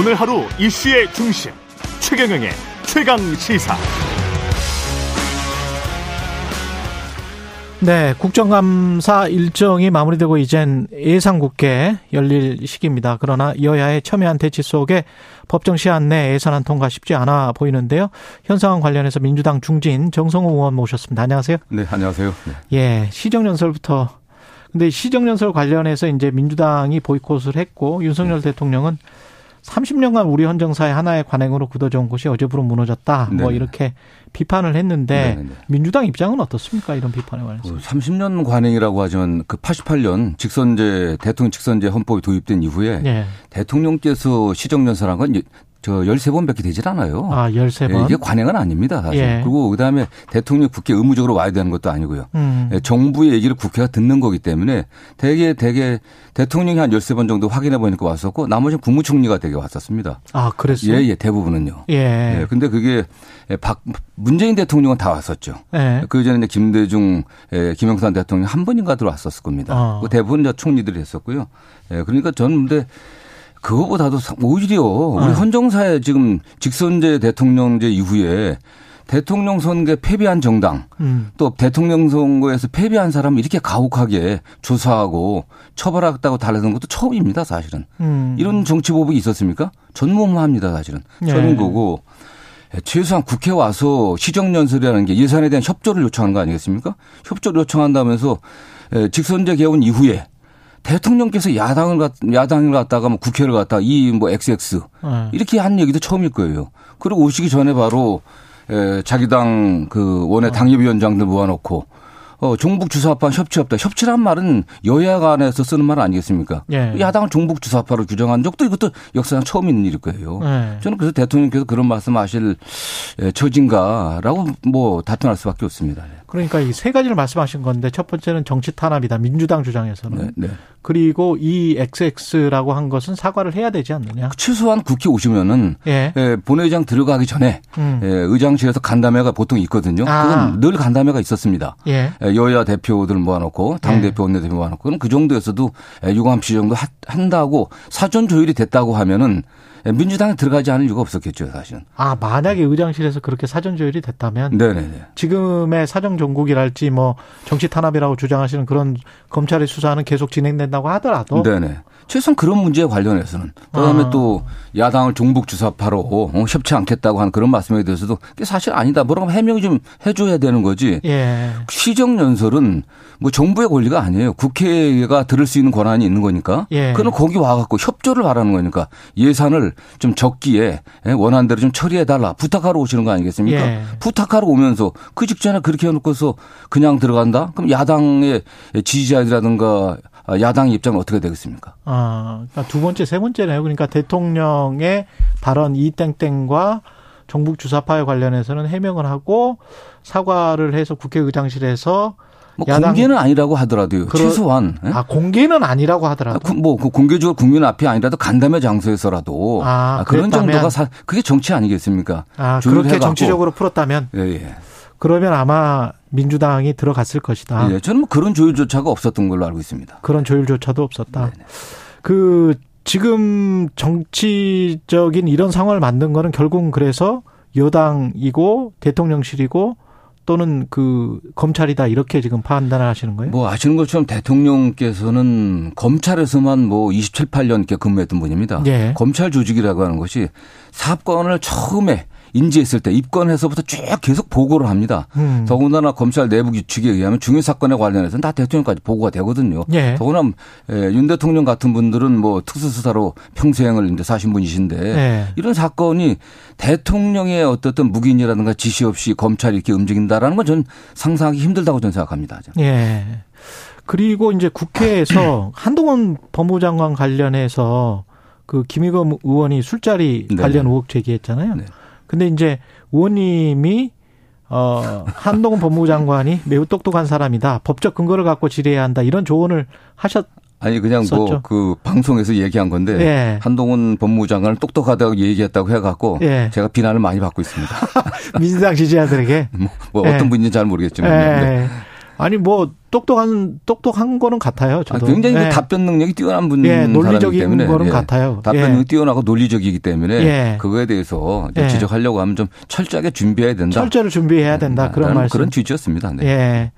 오늘 하루 이슈의 중심 최경영의 최강 시사. 네, 국정감사 일정이 마무리되고 이젠 예산국회 열릴 시기입니다. 그러나 여야의 첨예한 대치 속에 법정 시한 내 예산안 통과 쉽지 않아 보이는데요. 현 상황 관련해서 민주당 중진 정성호 의원 모셨습니다. 안녕하세요. 네, 안녕하세요. 네. 예, 시정연설부터 근데 시정연설 관련해서 이제 민주당이 보이콧을 했고 윤석열 대통령은 30년간 우리 헌정사의 하나의 관행으로 굳어져 온 것이 어제부로 무너졌다. 뭐 네네. 뭐 이렇게 비판을 했는데 네네. 민주당 입장은 어떻습니까? 이런 비판에 관해서. 30년 그 관행이라고 하지만 그 88년 직선제 대통령 직선제 헌법이 도입된 이후에 네. 대통령께서 시정연설한 건 저 13번밖에 되질 않아요. 아, 13번? 예, 이게 관행은 아닙니다. 사실. 예. 그리고 그다음에 대통령 국회 의무적으로 와야 되는 것도 아니고요. 음. 예, 정부의 얘기를 국회가 듣는 거기 때문에 대개 대개 대통령이 한 13번 정도 확인해 보니까 왔었고 나머지는 국무총리가 되게 왔었습니다. 아, 그랬어요? 예, 예, 대부분은요. 예. 예. 근데 그게 박 문재인 대통령은 다 왔었죠. 예. 그 전에 김대중 예, 김영삼 대통령 한 번인가 들어왔었을 겁니다. 어. 그 대부분 총리들이 했었고요. 예, 그러니까 저는 근데 그거보다도 오히려 우리 네. 헌정사에 지금 직선제 대통령제 이후에 대통령 선거에 패배한 정당 음. 또 대통령 선거에서 패배한 사람 이렇게 가혹하게 조사하고 처벌하겠다고 달래는 것도 처음입니다 사실은 음. 이런 정치 보복이 있었습니까 전무후무합니다 사실은 네. 처음인 거고 최소한 국회 와서 시정연설이라는 게 예산에 대한 협조를 요청하는 거 아니겠습니까 협조를 요청한다면서 직선제 개헌 이후에 대통령께서 야당을 야당을 갔다가 뭐 국회를 갔다 이 뭐 XX 네. 이렇게 한 얘기도 처음일 거예요. 그리고 오시기 전에 바로 에, 자기 당 그 원외 어. 당협위원장들 모아놓고 어, 종북 주사파 협치 없다. 협치란 말은 여야 간에서 쓰는 말 아니겠습니까? 예. 야당을 종북 주사파로 규정한 적도 이것도 역사상 처음 있는 일일 거예요. 예. 저는 그래서 대통령께서 그런 말씀 하실 처진가라고 뭐 다툼할 수밖에 없습니다. 그러니까 이 세 가지를 말씀하신 건데 첫 번째는 정치 탄압이다. 민주당 주장에서는. 네, 네. 그리고 이 XX라고 한 것은 사과를 해야 되지 않느냐. 최소한 국회 오시면은 예. 예, 본회의장 들어가기 전에 음. 예, 의장실에서 간담회가 보통 있거든요. 아. 그건 늘 간담회가 있었습니다. 예. 예 여야 대표들 모아놓고 당 예. 대표 원내대표 모아놓고 그럼 그 정도에서도 유감시 정도 한다고 사전 조율이 됐다고 하면은 민주당에 들어가지 않을 이유가 없었겠죠, 사실은. 아, 만약에 의장실에서 그렇게 사전 조율이 됐다면 네네네. 지금의 사정 정국이랄지 뭐 정치 탄압이라고 주장하시는 그런 검찰의 수사는 계속 진행된다고 하더라도 네네. 최소한 그런 문제에 관련해서는 그다음에 아. 또 야당을 종북 주사파로 어, 협치 않겠다고 하는 그런 말씀에 대해서도 사실 아니다. 뭐라고 해명 좀 해줘야 되는 거지. 예. 시정 연설은 뭐 정부의 권리가 아니에요. 국회가 들을 수 있는 권한이 있는 거니까. 예. 그는 거기 와갖고 협조를 바라는 거니까 예산을 좀 적기에 예, 원한 대로 좀 처리해 달라 부탁하러 오시는 거 아니겠습니까? 예. 부탁하러 오면서 그 직전에 그렇게 해놓고서 그냥 들어간다? 그럼 야당의 지지자들이라든가 야당 입장은 어떻게 되겠습니까? 아, 그러니까 두 번째, 세 번째네요. 그러니까 대통령의 발언 이 땡땡과 정북 주사파에 관련해서는 해명을 하고 사과를 해서 국회의장실에서 뭐 야당 공개는 아니라고 하더라도요. 그러, 최소한. 예? 아 공개는 아니라고 하더라도. 아, 뭐그 공개적으로 국민 앞이 아니라도 간담회 장소에서라도 아, 아, 그런 정도가 사, 그게 정치 아니겠습니까? 아 그렇게 정치적으로 풀었다면. 예, 예. 그러면 아마 민주당이 들어갔을 것이다. 예, 저는 뭐 그런 조율조차가 없었던 걸로 알고 있습니다. 그런 조율조차도 없었다. 네네. 그 지금 정치적인 이런 상황을 만든 거는 결국은 그래서 여당이고 대통령실이고 또는 그 검찰이다 이렇게 지금 판단을 하시는 거예요? 뭐 아시는 것처럼 대통령께서는 검찰에서만 뭐 27, 8년 이렇게 근무했던 분입니다. 예. 검찰 조직이라고 하는 것이 사건을 처음에 인지했을 때 입건해서부터 쭉 계속 보고를 합니다. 음. 더군다나 검찰 내부 규칙에 의하면 중요 사건에 관련해서는 다 대통령까지 보고가 되거든요. 예. 더구나 윤 대통령 같은 분들은 뭐 특수수사로 평생을 이제 사신 분이신데 예. 이런 사건이 대통령의 어떻든 묵인이라든가 지시 없이 검찰이 이렇게 움직인다라는 건 저는 상상하기 힘들다고 저는 생각합니다. 예. 그리고 이제 국회에서 한동훈 법무장관 관련해서 그 김의겸 의원이 술자리 네. 관련 의혹 제기했잖아요. 네. 근데 이제 의원님이 어, 한동훈 법무부 장관이 매우 똑똑한 사람이다. 법적 근거를 갖고 질의해야 한다. 이런 조언을 하셨 아니 그냥 뭐 그 방송에서 얘기한 건데 예. 한동훈 법무부 장관을 똑똑하다고 얘기했다고 해갖고 예. 제가 비난을 많이 받고 있습니다. 민주당 지지자들에게 뭐, 뭐 어떤 예. 분인지 잘 모르겠지만. 예. 네. 아니 뭐 똑똑한 똑똑한 거는 같아요. 저도. 아, 굉장히 그 예. 답변 능력이 뛰어난 분 예, 논리적인 때문에 거는 예. 같아요. 답변 능력이 예. 뛰어나고 논리적이기 때문에 예. 그거에 대해서 예. 지적하려고 하면 좀 철저하게 준비해야 된다. 철저히 준비해야 된다. 음, 그런 말씀. 그런 취지였습니다. 네. 예.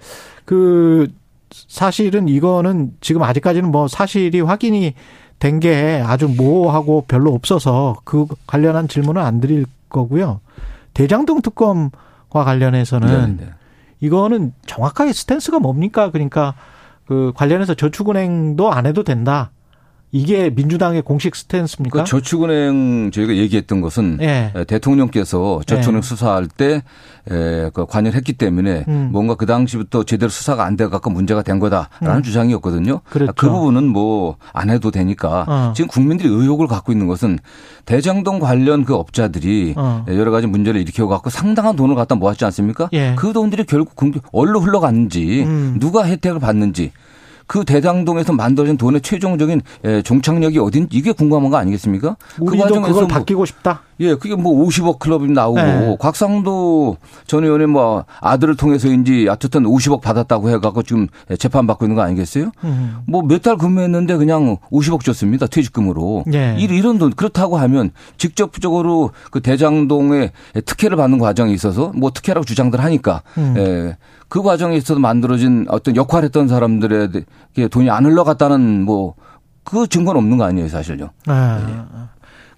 그 사실은 이거는 지금 아직까지는 뭐 사실이 확인이 된 게 아주 모호하고 별로 없어서 그 관련한 질문은 안 드릴 거고요. 대장동 특검과 관련해서는 네네. 네. 이거는 정확하게 스탠스가 뭡니까? 그러니까 그 관련해서 저축은행도 안 해도 된다. 이게 민주당의 공식 스탠스입니까? 그 저축은행 저희가 얘기했던 것은 예. 대통령께서 저축은행 예. 수사할 때 에, 그 관여했기 때문에 음. 뭔가 그 당시부터 제대로 수사가 안 돼갖고 문제가 된 거다라는 음. 주장이었거든요. 그렇죠. 그 부분은 뭐 안 해도 되니까 어. 지금 국민들이 의혹을 갖고 있는 것은 대장동 관련 그 업자들이 어. 여러 가지 문제를 일으켜 갖고 상당한 돈을 갖다 모았지 않습니까? 예. 그 돈들이 결국 어디로 흘러갔는지 음. 누가 혜택을 받는지 그 대장동에서 만들어진 돈의 최종적인 예, 종착역이 어딘 이게 궁금한 거 아니겠습니까? 그 과정에서 그걸 뭐 바뀌고 싶다. 예, 그게 뭐 50억 클럽이 나오고 네. 곽상도 전 의원의 뭐 아들을 통해서인지 어쨌든 50억 받았다고 해갖고 지금 재판 받고 있는 거 아니겠어요? 음. 뭐몇 달 근무했는데 그냥 50억 줬습니다 퇴직금으로. 네. 이런 돈 그렇다고 하면 직접적으로 그 대장동에 특혜를 받는 과정에 있어서 뭐 특혜라고 주장들 하니까 음. 예, 그 과정에 있어서 만들어진 어떤 역할했던 사람들에게 돈이 안 흘러갔다는 뭐 그 증거는 없는 거 아니에요 사실요. 아. 네.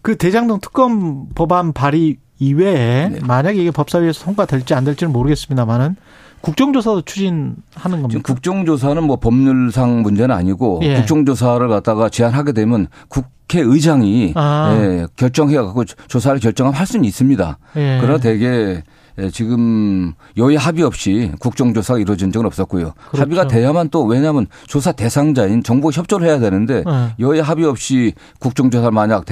그 대장동 특검 법안 발의 이외에 네. 만약에 이게 법사위에서 통과될지 안 될지는 모르겠습니다만은 국정조사도 추진하는 겁니다. 국정조사는 뭐 법률상 문제는 아니고 예. 국정조사를 갖다가 제안하게 되면 국회의장이 아. 예, 결정해 갖고 조사를 결정할 수는 있습니다. 예. 그러나 대개 예, 지금 여야 합의 없이 국정조사가 이루어진 적은 없었고요. 그렇죠. 합의가 돼야만 또 왜냐하면 조사 대상자인 정부 협조를 해야 되는데 네. 여야 합의 없이 국정조사를 만약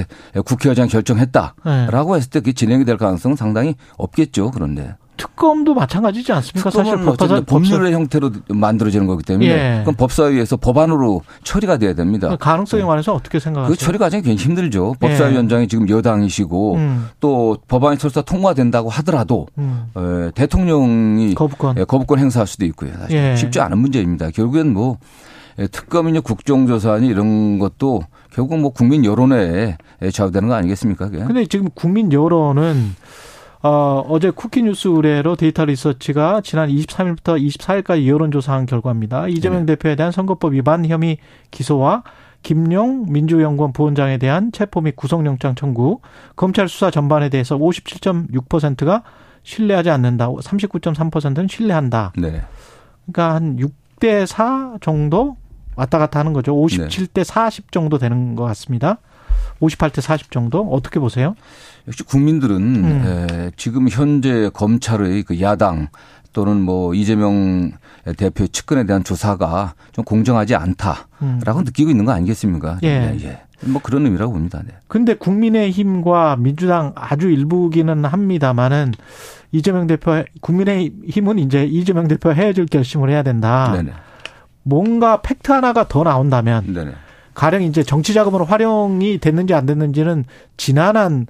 국회의장 결정했다라고 네. 했을 때 그게 진행이 될 가능성은 상당히 없겠죠. 그런데. 특검도 마찬가지지 않습니까? 사실 법사, 법률의 형태로 만들어지는 거기 때문에 예. 그럼 법사위에서 법안으로 처리가 돼야 됩니다. 그 가능성에 네. 관해서 어떻게 생각하세요? 그 처리 과정이 굉장히 힘들죠. 예. 법사위원장이 예. 지금 여당이시고 음. 또 법안이 설사 통과된다고 하더라도 음. 에, 대통령이 거부권. 예, 거부권 행사할 수도 있고요. 사실 예. 쉽지 않은 문제입니다. 결국엔 뭐 특검이냐 국정조사니 이런 것도 결국 뭐 국민 여론에 좌우되는 거 아니겠습니까? 그게? 근데 지금 국민 여론은 어, 어제 쿠키뉴스 의뢰로 데이터 리서치가 지난 23일부터 24일까지 여론조사한 결과입니다. 이재명 네. 대표에 대한 선거법 위반 혐의 기소와 김용 민주연구원 부원장에 대한 체포 및 구속영장 청구, 검찰 수사 전반에 대해서 57.6%가 신뢰하지 않는다, 39.3%는 신뢰한다. 네. 그러니까 한 6대 4 정도 왔다 갔다 하는 거죠. 57대 40 정도 되는 것 같습니다. 58대 40 정도 어떻게 보세요? 역시 국민들은 음. 에, 지금 현재 검찰의 그 야당 또는 뭐 이재명 대표 측근에 대한 조사가 좀 공정하지 않다라고 음. 느끼고 있는 거 아니겠습니까? 예. 예. 뭐 그런 의미라고 봅니다. 네. 근데 국민의힘과 민주당 아주 일부기는 합니다만은 이재명 대표 국민의힘은 이제 이재명 대표 헤어질 결심을 해야 된다. 네네. 뭔가 팩트 하나가 더 나온다면 네네. 가령 이제 정치 자금으로 활용이 됐는지 안 됐는지는 지난한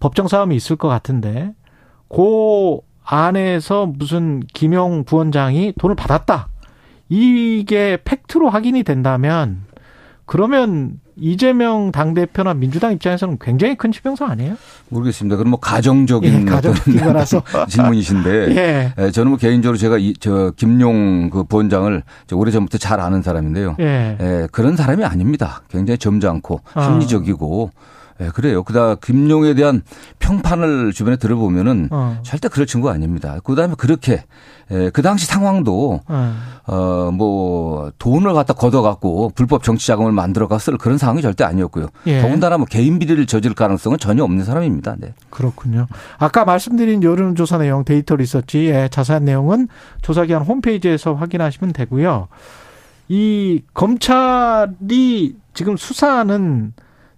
법정 싸움이 있을 것 같은데 그 안에서 무슨 김용 부원장이 돈을 받았다. 이게 팩트로 확인이 된다면 그러면 이재명 당대표나 민주당 입장에서는 굉장히 큰 치명상 아니에요? 모르겠습니다. 그럼 뭐 가정적인, 예, 가정적인 거라서 질문이신데 예. 예. 저는 뭐 개인적으로 제가 이, 저 김용 그 부원장을 오래 전부터 잘 아는 사람인데요. 예. 예. 그런 사람이 아닙니다. 굉장히 점잖고 아. 합리적이고 예, 그래요. 그다 김용에 대한 평판을 주변에 들어보면은 어. 절대 그럴 친구 아닙니다. 그다음에 그렇게 예, 그 당시 상황도 어. 어뭐 돈을 갖다 걷어갖고 불법 정치 자금을 만들어가 쓸 그런 상황이 절대 아니었고요. 예. 더군다나 뭐 개인 비리를 저질 가능성은 전혀 없는 사람입니다. 네. 그렇군요. 아까 말씀드린 여론조사 내용 데이터 리서치의 자세한 내용은 조사기관 홈페이지에서 확인하시면 되고요. 이 검찰이 지금 수사는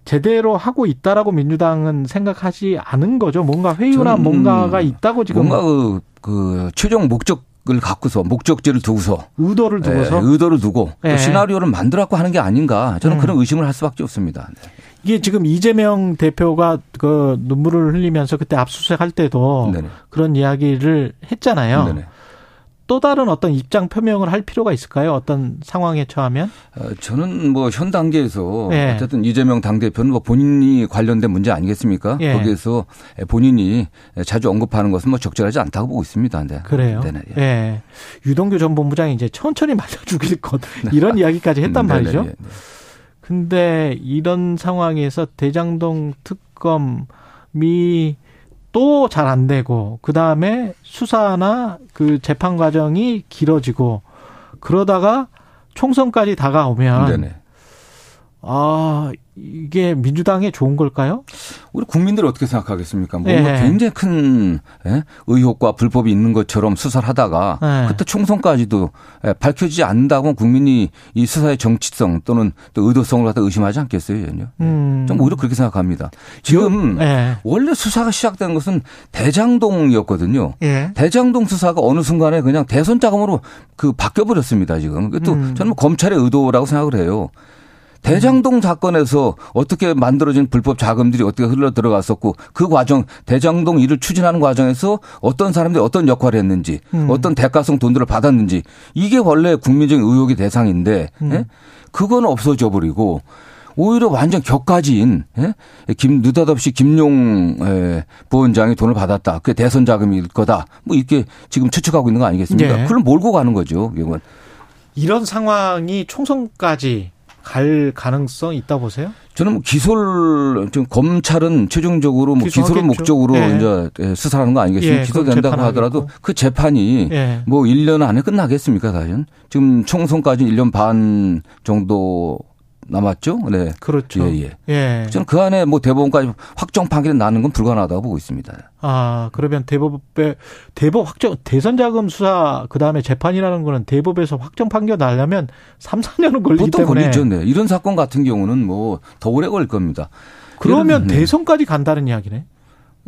제대로 하고 있다라고 민주당은 생각하지 않은 거죠. 뭔가 회유나 뭔가가 있다고 지금 뭔가 그, 그 최종 목적 을 갖고서 목적지를 두고서 의도를 두고서 예, 의도를 두고 예. 또 시나리오를 만들었고 하는 게 아닌가 저는 음. 그런 의심을 할 수밖에 없습니다. 네. 이게 지금 이재명 대표가 그 눈물을 흘리면서 그때 압수수색 할 때도 네네. 그런 이야기를 했잖아요. 네네. 또 다른 어떤 입장 표명을 할 필요가 있을까요? 어떤 상황에 처하면? 어, 저는 뭐 현 단계에서 예. 어쨌든 이재명 당대표는 뭐 본인이 관련된 문제 아니겠습니까? 예. 거기에서 본인이 자주 언급하는 것은 뭐 적절하지 않다고 보고 있습니다. 네. 그래요. 네네. 예. 예. 유동규 전 본부장이 이제 천천히 말려주길 것 이런 이야기까지 했단 말이죠. 네네. 근데 이런 상황에서 대장동 특검이 또 잘 안 되고 그 다음에 수사나 그 재판 과정이 길어지고 그러다가 총선까지 다가오면 네네. 아 이게 민주당에 좋은 걸까요? 우리 국민들이 어떻게 생각하겠습니까? 뭔가 네. 굉장히 큰 예? 의혹과 불법이 있는 것처럼 수사를 하다가 네. 그때 총선까지도 예, 밝혀지지 않는다고 국민이 이 수사의 정치성 또는 또 의도성을 갖다 의심하지 않겠어요, 전혀. 음. 좀 오히려 그렇게 생각합니다. 지금 네. 원래 수사가 시작된 것은 대장동이었거든요. 예. 대장동 수사가 어느 순간에 그냥 대선 자금으로 그 바뀌어 버렸습니다, 지금. 또 음. 저는 뭐 검찰의 의도라고 생각을 해요. 대장동 사건에서 어떻게 만들어진 불법 자금들이 어떻게 흘러 들어갔었고 그 과정 대장동 일을 추진하는 과정에서 어떤 사람들이 어떤 역할을 했는지 음. 어떤 대가성 돈들을 받았는지 이게 원래 국민적인 의혹의 대상인데 음. 예? 그거는 없어져 버리고 오히려 완전 격가지인 예? 김 느닷없이 김용 예, 부원장이 돈을 받았다. 그게 대선 자금일 거다. 뭐 이렇게 지금 추측하고 있는 거 아니겠습니까? 예. 그걸 몰고 가는 거죠. 이건 이런 상황이 총선까지 갈 가능성 있다 보세요? 저는 뭐 기소를 좀 검찰은 최종적으로 뭐 기소를 목적으로 예. 이제 예, 수사하는 거 아니겠습니까? 예, 기소된다고 하더라도 그 재판이 예. 뭐 1년 안에 끝나겠습니까, 사실? 지금 총선까지 1년 반 정도 남았죠. 네. 그렇죠. 예, 예. 예. 저는 그 안에 뭐 대법원까지 확정 판결이 나는 건 불가능하다고 보고 있습니다. 아, 그러면 대법에 대법 확정 대선 자금 수사 그다음에 재판이라는 거는 대법에서 확정 판결 나려면 3, 4년은 걸리기 보통 때문에 걸리죠. 네. 이런 사건 같은 경우는 뭐 더 오래 걸릴 겁니다. 그러면 네. 대선까지 간다는 이야기네.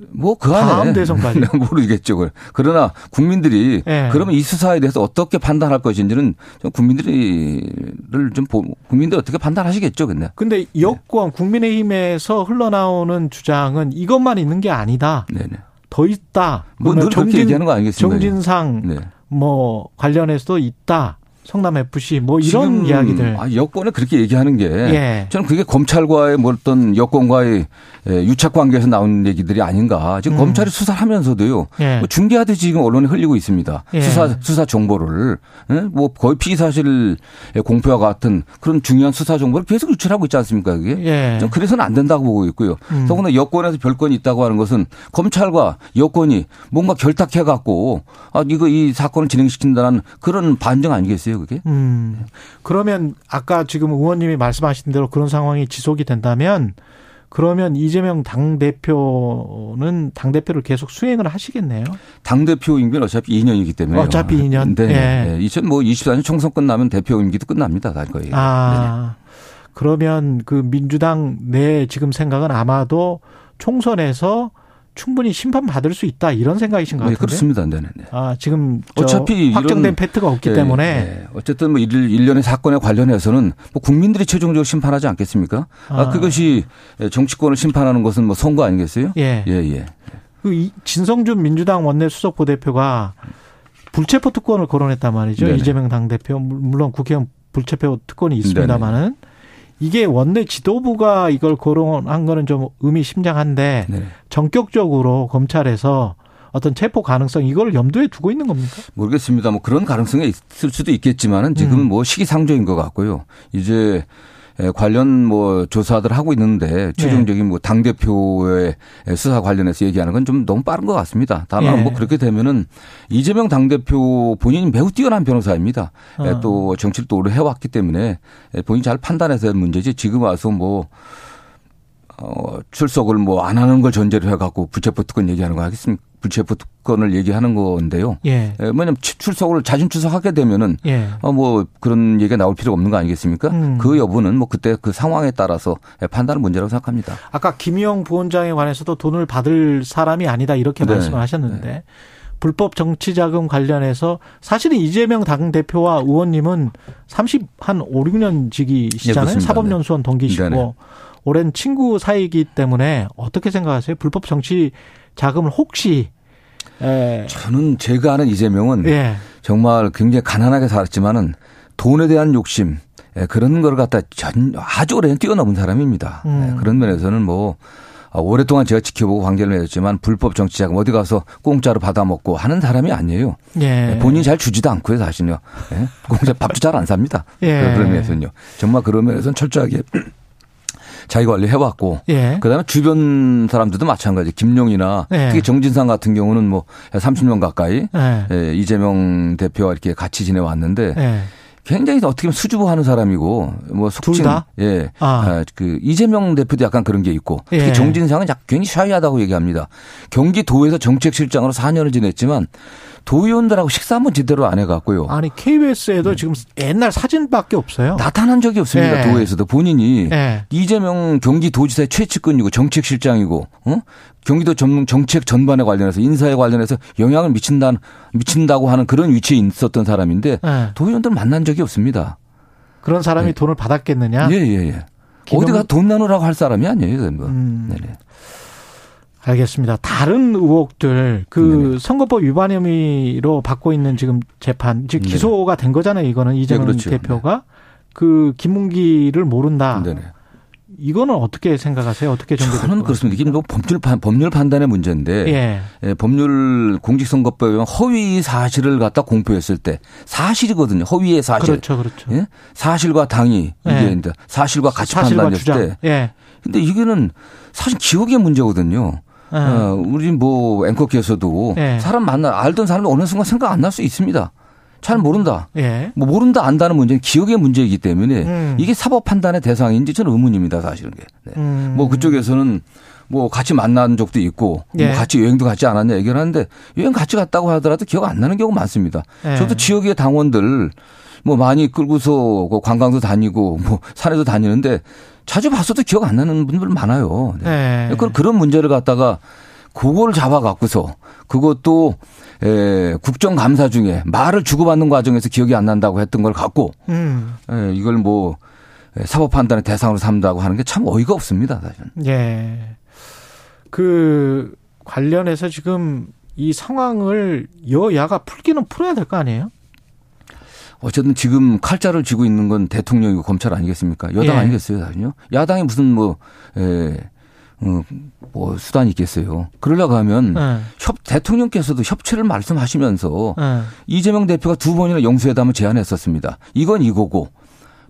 뭐그 안에 다음 대선까지 모르겠죠. 그러나 국민들이 네. 그러면 이 수사에 대해서 어떻게 판단할 것인지는 좀 국민들이를 좀 국민들 어떻게 판단하시겠죠, 근데. 근데 여권 국민의힘에서 흘러나오는 주장은 이것만 있는 게 아니다. 네네. 더 있다. 뭐늘 정진, 얘기하는 거 아니겠습니까? 정진상 네. 뭐 관련해서도 있다. 성남 FC 뭐 이런 이야기들. 아, 여권에 그렇게 얘기하는 게 예. 저는 그게 검찰과의 뭐 어떤 여권과의 예, 유착 관계에서 나온 얘기들이 아닌가. 지금 음. 검찰이 수사하면서도요. 예. 뭐 중계하듯이 지금 언론에 흘리고 있습니다. 예. 수사 수사 정보를 예? 뭐 거의 피의 사실 공표와 같은 그런 중요한 수사 정보를 계속 유출하고 있지 않습니까? 그게. 예. 좀 그래서는 안 된다고 보고 있고요. 음. 더구나 여권에서 별건이 있다고 하는 것은 검찰과 여권이 뭔가 결탁해 갖고 아 이거 이 사건을 진행시킨다는 그런 반증 아니겠어요, 그게? 음. 그러면 아까 지금 의원님이 말씀하신 대로 그런 상황이 지속이 된다면 그러면 이재명 당 대표는 당 대표를 계속 수행을 하시겠네요. 당 대표 임기는 어차피 2년이기 때문에. 어차피 2년. 네. 네. 2024년 총선 끝나면 대표 임기도 끝납니다. 다 거의. 아. 네 그러면 그 민주당 내 지금 생각은 아마도 총선에서 충분히 심판 받을 수 있다 이런 생각이신 것 네, 같은데. 그렇습니다. 네, 네. 아 지금 어차피 확정된 팩트가 없기 네, 때문에 네. 어쨌든 뭐 일련의 사건에 관련해서는 뭐 국민들이 최종적으로 심판하지 않겠습니까? 아. 아, 그것이 정치권을 심판하는 것은 뭐 선거 아니겠어요? 예, 예, 예. 그 진성준 민주당 원내 수석 부대표가 불체포 특권을 거론했단 말이죠. 네네. 이재명 당 대표 물론 국회의원 불체포 특권이 있습니다만은. 이게 원내 지도부가 이걸 거론한 거는 좀 의미심장한데 네. 전격적으로 검찰에서 어떤 체포 가능성 이걸 염두에 두고 있는 겁니까? 모르겠습니다. 뭐 그런 가능성이 있을 수도 있겠지만은 지금 음. 뭐 시기상조인 것 같고요. 이제 예, 관련 뭐 조사들 하고 있는데 최종적인 뭐당 대표의 수사 관련해서 얘기하는 건 좀 너무 빠른 것 같습니다. 다만 예. 뭐 그렇게 되면은 이재명 당 대표 본인이 매우 뛰어난 변호사입니다. 예, 어. 또 정치를 또 오래 해왔기 때문에 본인이 잘 판단해서 할 문제지 지금 와서 뭐 어, 출석을 뭐 안 하는 걸 전제로 해갖고 부채포 특권 얘기하는 거 하겠습니까? 불체포 특권을 얘기하는 건데요. 예. 왜냐하면 출석을 자진 출석하게 되면은 예. 어뭐 그런 얘기가 나올 필요가 없는 거 아니겠습니까? 음. 그 여부는 뭐 그때 그 상황에 따라서 판단하는 문제라고 생각합니다. 아까 김영 부원장에 관해서도 돈을 받을 사람이 아니다 이렇게 네. 말씀을 하셨는데 네. 불법 정치 자금 관련해서 사실은 이재명 당 대표와 의원님은 30 한 5, 6년 지기시잖아요. 네, 사법연수원 동기시고. 오랜 친구 사이이기 때문에 어떻게 생각하세요? 불법 정치 자금을 혹시 에. 저는 제가 아는 이재명은 예. 정말 굉장히 가난하게 살았지만은 돈에 대한 욕심 예, 그런 걸 갖다 전 아주 오래 뛰어넘은 사람입니다. 예, 음. 그런 면에서는 뭐 어, 오랫동안 제가 지켜보고 관계를 맺었지만 불법 정치 자금 어디 가서 공짜로 받아먹고 하는 사람이 아니에요. 예. 예 본인이 잘 주지도 않고요, 사실은요. 예? 공짜 밥도 잘 안 삽니다. 예. 그런 면에서는요. 정말 그런 면에서는 철저하게 자기 관리 해왔고, 예. 그다음에 주변 사람들도 마찬가지. 김용이나 예. 특히 정진상 같은 경우는 뭐 30년 가까이 예. 예. 이재명 대표와 이렇게 같이 지내왔는데. 예. 굉장히 어떻게 보면 수줍어하는 사람이고 뭐 속칭 예. 아. 아. 그 이재명 대표도 약간 그런 게 있고 특히 예. 정진상은 굉장히 샤이하다고 얘기합니다. 경기도에서 정책실장으로 4년을 지냈지만 도의원들하고 식사 한번 제대로 안 해갖고요. 아니 KBS에도 네. 지금 옛날 사진밖에 없어요. 나타난 적이 없습니다. 네. 도에서도 본인이 네. 이재명 경기도지사의 최측근이고 정책실장이고 어? 경기도 전문 정책 전반에 관련해서 인사에 관련해서 영향을 미친다 미친다고 하는 그런 위치에 있었던 사람인데 네. 도의원들 만난 적이 없습니다. 그런 사람이 네. 돈을 받았겠느냐? 예, 예, 예. 기능... 어디가 돈 나누라고 할 사람이 아니에요. 음. 네네. 알겠습니다. 다른 의혹들 그 네네. 선거법 위반 혐의로 받고 있는 지금 재판 즉 기소가 된 거잖아요. 이거는 이재명 네, 그렇죠. 대표가 네. 그 김문기를 모른다. 네네. 이거는 어떻게 생각하세요? 어떻게 정리 저는 그렇습니다. 이게 뭐 법률 판, 법률 판단의 문제인데 예. 예, 법률 공직선거법에 허위 사실을 갖다 공표했을 때 사실이거든요. 허위의 사실. 그렇죠, 그렇죠. 예? 사실과 당이 예. 이게 사실과 가치 판단했을 때. 예. 근데 이게는 사실 기억의 문제거든요. 네. 어, 우리 뭐 앵커께서도 네. 사람 만나 알던 사람이 어느 순간 생각 안 날 수 있습니다. 잘 모른다. 예. 뭐 모른다 안다는 문제는 기억의 문제이기 때문에 음. 이게 사법 판단의 대상인지 저는 의문입니다 사실은. 네. 음. 뭐 그쪽에서는 뭐 같이 만난 적도 있고 뭐 예. 뭐 같이 여행도 같지 않았냐 얘기를 하는데 여행 같이 갔다고 하더라도 기억 안 나는 경우 많습니다. 예. 저도 지역의 당원들 뭐 많이 끌고서 그 관광도 다니고 뭐 산에도 다니는데 자주 봤어도 기억 안 나는 분들 많아요. 네. 네. 그런 문제를 갖다가 그거를 잡아갖고서 그것도 에, 국정감사 중에 말을 주고받는 과정에서 기억이 안 난다고 했던 걸 갖고 음. 에, 이걸 뭐 사법 판단의 대상으로 삼다고 하는 게 참 어이가 없습니다, 사실은. 예. 그 관련해서 지금 이 상황을 여야가 풀기는 풀어야 될 거 아니에요? 어쨌든 지금 칼자를 쥐고 있는 건 대통령이고 검찰 아니겠습니까? 여당 예. 아니겠어요, 사실요? 야당이 무슨 뭐, 에, 어, 뭐 수단이 있겠어요. 그러려고 하면 네. 협 대통령께서도 협치를 말씀하시면서 네. 이재명 대표가 두 번이나 영수회담을 제안했었습니다. 이건 이거고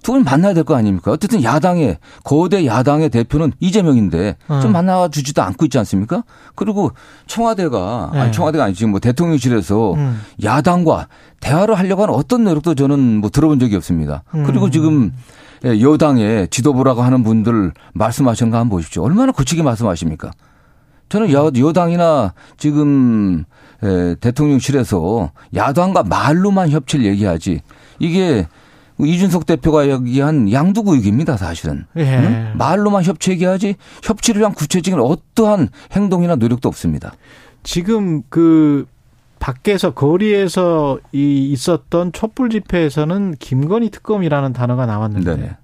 두 분 만나야 될 거 아닙니까? 어쨌든 야당의 거대 야당의 대표는 이재명인데 좀 어. 만나 주지도 않고 있지 않습니까? 그리고 청와대가 네. 아니 청와대가 아니 지금 뭐 대통령실에서 음. 야당과 대화를 하려고 하는 어떤 노력도 저는 뭐 들어본 적이 없습니다. 음. 그리고 지금 예, 여당의 지도부라고 하는 분들 말씀하시는 거 한번 보십시오. 얼마나 거치게 말씀하십니까? 저는 여, 여당이나 지금 예, 대통령실에서 야당과 말로만 협치를 얘기하지 이게 이준석 대표가 얘기한 양두구육입니다, 사실은. 예. 응? 말로만 협치 얘기하지 협치를 위한 구체적인 어떠한 행동이나 노력도 없습니다. 지금 그 밖에서 거리에서 이 있었던 촛불 집회에서는 김건희 특검이라는 단어가 나왔는데 네네.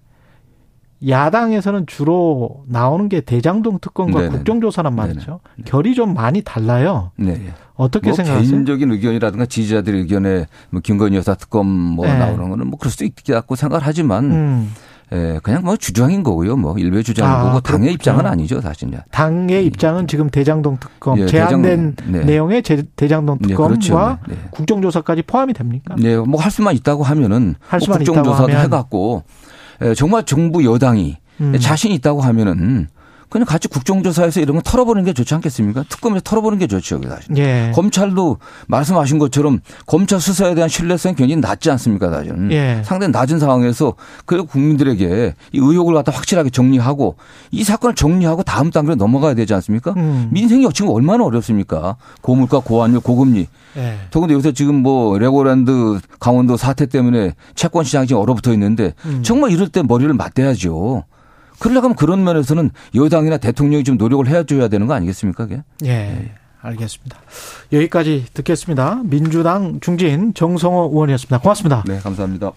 야당에서는 주로 나오는 게 대장동 특검과 네네. 국정조사란 말이죠. 네네. 결이 좀 많이 달라요. 네. 어떻게 뭐 생각하세요? 개인적인 의견이라든가 지지자들의 의견에 뭐 김건희 여사 특검 뭐 네. 나오는 거는 뭐 그럴 수도 있겠다고 생각을 하지만 음. 예, 그냥 뭐 주장인 거고요. 뭐 일베 주장인 아, 거고 당의 입장은 아니죠, 사실은. 당의 입장은 지금 대장동 특검 예, 제한된 대장, 네. 내용의 대장동 네, 특검과 네, 그렇죠. 네. 국정조사까지 포함이 됩니까? 네, 뭐 할 수만 있다고 하면은 할 수만 뭐 국정조사도 해갖고 예, 정말 정부 여당이 음. 자신 있다고 하면은 그냥 같이 국정조사에서 이런 거 털어보는 게 좋지 않겠습니까? 특검에 털어보는 게 좋죠, 사실. 예. 검찰도 말씀하신 것처럼 검찰 수사에 대한 신뢰성이 굉장히 낮지 않습니까, 사실은. 예. 상당히 낮은 상황에서 그 국민들에게 이 의혹을 갖다 확실하게 정리하고 이 사건을 정리하고 다음 단계로 넘어가야 되지 않습니까? 음. 민생이 지금 얼마나 어렵습니까? 고물가, 고환율, 고금리. 예. 더군다나 요새 지금 뭐 레고랜드 강원도 사태 때문에 채권 시장이 지금 얼어붙어 있는데 음. 정말 이럴 때 머리를 맞대야죠. 그러려면 그런 면에서는 여당이나 대통령이 좀 노력을 해줘야 되는 거 아니겠습니까? 그게? 예. 예. 알겠습니다. 여기까지 듣겠습니다. 민주당 중진 정성호 의원이었습니다. 고맙습니다. 네, 감사합니다.